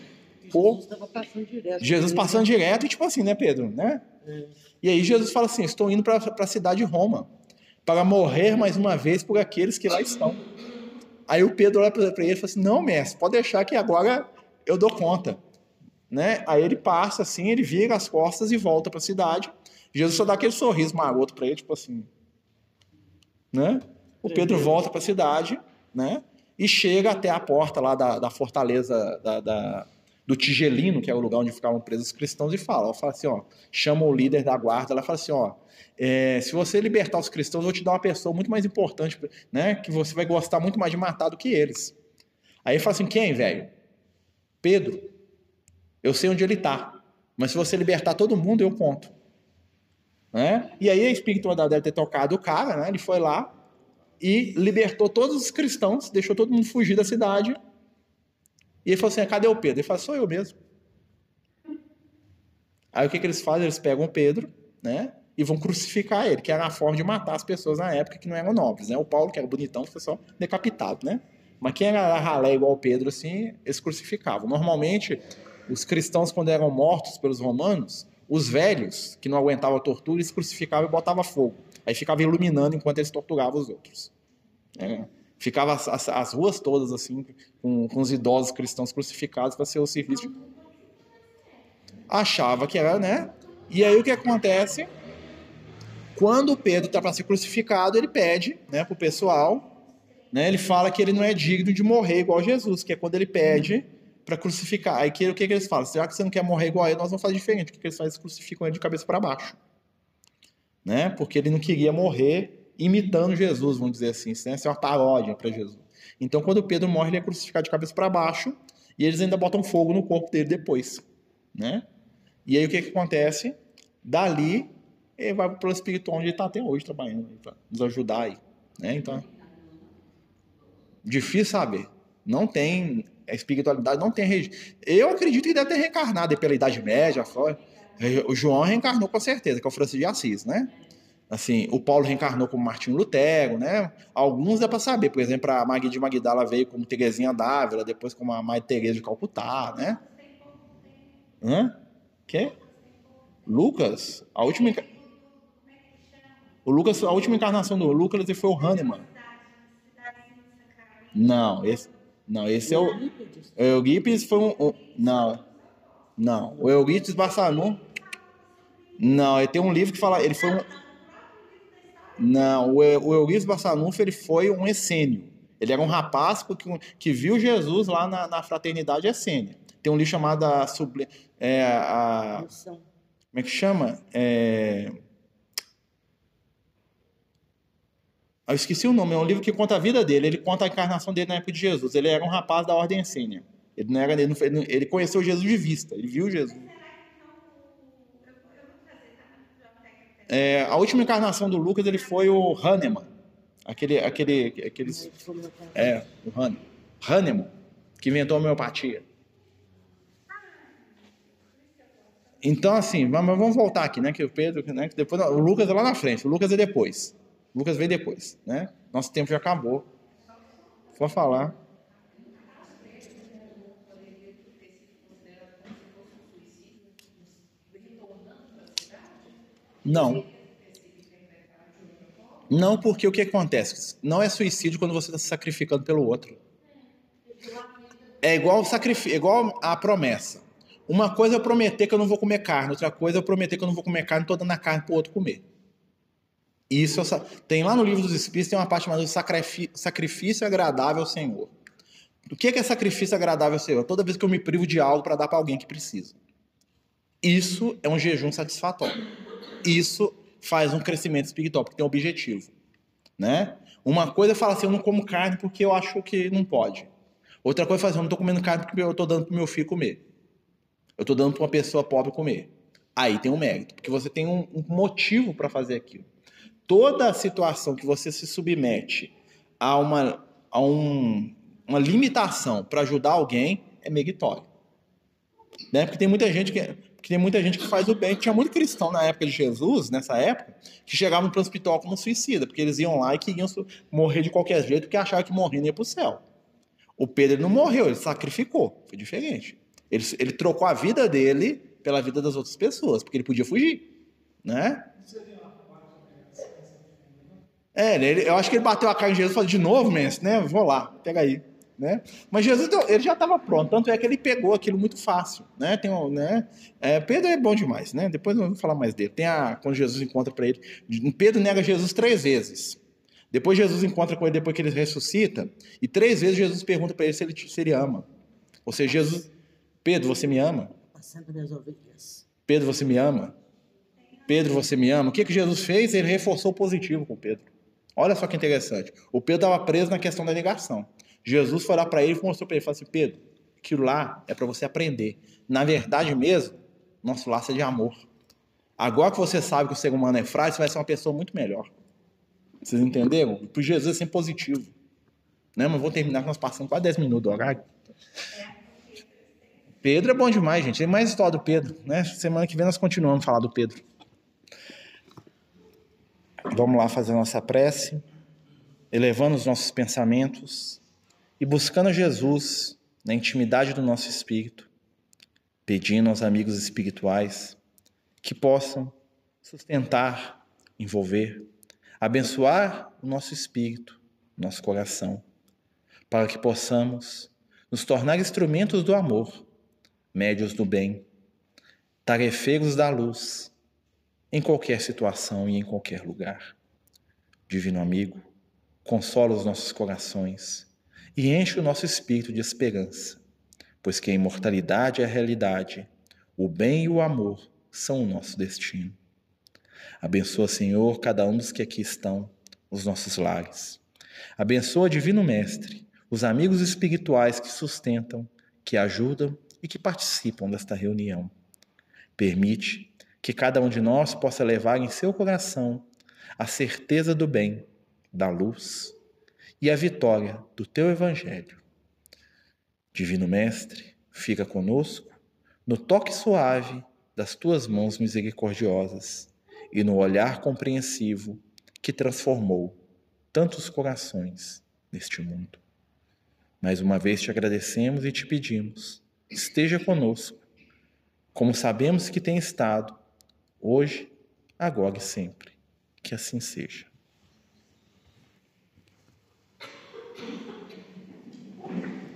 Jesus passando direto. Jesus passando direto e tipo assim, né, Pedro, né? É. E aí Jesus fala assim: Estou indo para a cidade de Roma para morrer mais uma vez por aqueles que lá estão. Aí o Pedro olha para ele e fala assim: Não, mestre, pode deixar que agora eu dou conta. Né? Aí ele passa assim, ele vira as costas e volta para a cidade. Jesus só dá aquele sorriso maroto para ele, tipo assim. Né? O Pedro volta para a cidade né? e chega até a porta lá da, da fortaleza da, da, do Tigelino, que é o lugar onde ficavam presos os cristãos, e fala: fala assim: ó, chama o líder da guarda. Ela fala assim: ó, é, se você libertar os cristãos, eu vou te dar uma pessoa muito mais importante, né? Que você vai gostar muito mais de matar do que eles. Aí ele fala assim: quem, velho? Pedro. Eu sei onde ele está. Mas se você libertar todo mundo, eu conto. Né? E aí a espiritualidade deve ter tocado o cara, né? Ele foi lá e libertou todos os cristãos, deixou todo mundo fugir da cidade. E ele falou assim: cadê o Pedro? Ele falou: sou eu mesmo. Aí o que, que eles fazem? Eles pegam o Pedro, né? e vão crucificar ele, que era a forma de matar as pessoas na época que não eram nobres, né? O Paulo, que era bonitão, foi só decapitado, né? Mas quem era ralé igual Pedro, assim, eles crucificavam. Normalmente, os cristãos, quando eram mortos pelos romanos, os velhos, que não aguentavam a tortura, eles crucificavam e botavam fogo. Aí ficava iluminando enquanto eles torturavam os outros. É. Ficava as, as, as, ruas todas, assim, com, com os idosos cristãos crucificados para ser o serviço. De... Achava que era, né? E aí o que acontece? Quando Pedro está para ser crucificado, ele pede né, para o pessoal, né, ele fala que ele não é digno de morrer igual Jesus, que é quando ele pede para crucificar. Aí que, o que, que eles falam? Já que você não quer morrer igual ele, nós vamos fazer diferente. O que, que eles fazem? Eles crucificam ele de cabeça para baixo. Né? Porque ele não queria morrer imitando Jesus, vamos dizer assim. Isso né? é uma paródia para Jesus. Então, quando Pedro morre, ele é crucificado de cabeça para baixo e eles ainda botam fogo no corpo dele depois. Né? E aí o que, que acontece? Dali ele vai para o espiritual onde ele está até hoje trabalhando, para nos ajudar aí. Né? Então, difícil saber. Não tem, a espiritualidade não tem. Eu acredito que deve ter reencarnado pela Idade Média. Foi. O João reencarnou com certeza, que é o Francisco de Assis, né? Assim, o Paulo reencarnou como Martinho Lutero, né? Alguns dá para saber, por exemplo, a Magui de Magdala veio como Terezinha d'Ávila, depois como a Mãe Teresa de Calcutá, né? Hã? Que? Lucas? A última o Lucas, a última encarnação do Lucas foi o Hahnemann. Não, esse, não, esse é o. O Eugipes foi um, um. Não. Não. O Eugipes Barçanu. Não, ele tem um livro que fala. Ele foi um. Não, o, o Eugipes Barçanufo ele foi um essênio. Ele era um rapaz que, que viu Jesus lá na, na fraternidade essênia. Tem um livro chamado a, é, a, Como é que chama? É, Eu esqueci o nome, é um livro que conta a vida dele. Ele conta a encarnação dele na época de Jesus. Ele era um rapaz da ordem essênia. Ele, não era, ele, não, ele conheceu Jesus de vista, ele viu Jesus. É, a última encarnação do Lucas ele foi o Hahnemann. Aquele, aquele, aqueles, é, o Hahnemann. Hahnemann, que inventou a homeopatia. Então, assim, vamos, vamos voltar aqui, né? Que o Pedro, né? Que depois, o Lucas é lá na frente, o Lucas é depois. Lucas veio depois, né? Nosso tempo já acabou. Vou falar. Não. Não, porque o que acontece? Não é suicídio quando você está se sacrificando pelo outro. É igual, sacrifício, igual a promessa. Uma coisa é eu prometer que eu não vou comer carne, outra coisa é eu prometer que eu não vou comer carne, estou dando a carne para o outro comer. Isso tem lá no livro dos Espíritos tem uma parte chamada sacrifício agradável ao Senhor. O que é, que é sacrifício agradável ao Senhor? Toda vez que eu me privo de algo para dar para alguém que precisa. Isso é um jejum satisfatório. Isso faz um crescimento espiritual, porque tem um objetivo. Né? Uma coisa é falar assim, eu não como carne porque eu acho que não pode. Outra coisa é falar assim, eu não estou comendo carne porque eu estou dando para o meu filho comer. Eu estou dando para uma pessoa pobre comer. Aí tem um mérito, porque você tem um, um motivo para fazer aquilo. Toda situação que você se submete a uma, a um, uma limitação para ajudar alguém é meritório. Né? Porque tem muita gente que porque tem muita gente que faz o bem. Tinha muito cristão na época de Jesus, nessa época, que chegavam para o hospital como suicida, porque eles iam lá e queriam morrer de qualquer jeito, porque achavam que morrendo ia para o céu. O Pedro não morreu, ele sacrificou. Foi diferente. Ele, ele trocou a vida dele pela vida das outras pessoas, porque ele podia fugir, né? É, ele, eu acho que ele bateu a cara em Jesus e falou, de novo, mestre, né? Vou lá, pega aí. Né? Mas Jesus ele já estava pronto, tanto é que ele pegou aquilo muito fácil, né? Tem um, né? É, Pedro é bom demais, né? Depois vou falar mais dele. Tem a quando Jesus encontra para ele, Pedro nega Jesus três vezes. Depois Jesus encontra com ele depois que ele ressuscita e três vezes Jesus pergunta para ele se ele, se ele ama. Ou seja, Jesus, Pedro, você me ama? Pedro, você me ama? Pedro, você me ama? O que que Jesus fez? Ele reforçou o positivo com Pedro. Olha só que interessante. O Pedro estava preso na questão da negação. Jesus foi lá para ele e mostrou para ele, falou assim, Pedro, aquilo lá é para você aprender. Na verdade mesmo, nosso laço é de amor. Agora que você sabe que o ser humano é frágil, você vai ser uma pessoa muito melhor. Vocês entenderam? Para Jesus é sempre positivo. Né? Mas vou terminar que nós passamos quase 10 minutos do. Pedro é bom demais, gente. Tem mais história do Pedro. Né? Semana que vem nós continuamos a falar do Pedro. Vamos lá fazer nossa prece, elevando os nossos pensamentos e buscando Jesus na intimidade do nosso espírito, pedindo aos amigos espirituais que possam sustentar, envolver, abençoar o nosso espírito, nosso coração, para que possamos nos tornar instrumentos do amor, médios do bem, tarefeiros da luz, em qualquer situação e em qualquer lugar. Divino amigo, consola os nossos corações e enche o nosso espírito de esperança, pois que a imortalidade é a realidade, o bem e o amor são o nosso destino. Abençoa, Senhor, cada um dos que aqui estão, os nossos lares. Abençoa, Divino Mestre, os amigos espirituais que sustentam, que ajudam e que participam desta reunião. Permite que cada um de nós possa levar em seu coração a certeza do bem, da luz e a vitória do teu Evangelho. Divino Mestre, fica conosco no toque suave das tuas mãos misericordiosas e no olhar compreensivo que transformou tantos corações neste mundo. Mais uma vez te agradecemos e te pedimos, esteja conosco, como sabemos que tem estado, hoje, agora e sempre. Que assim seja.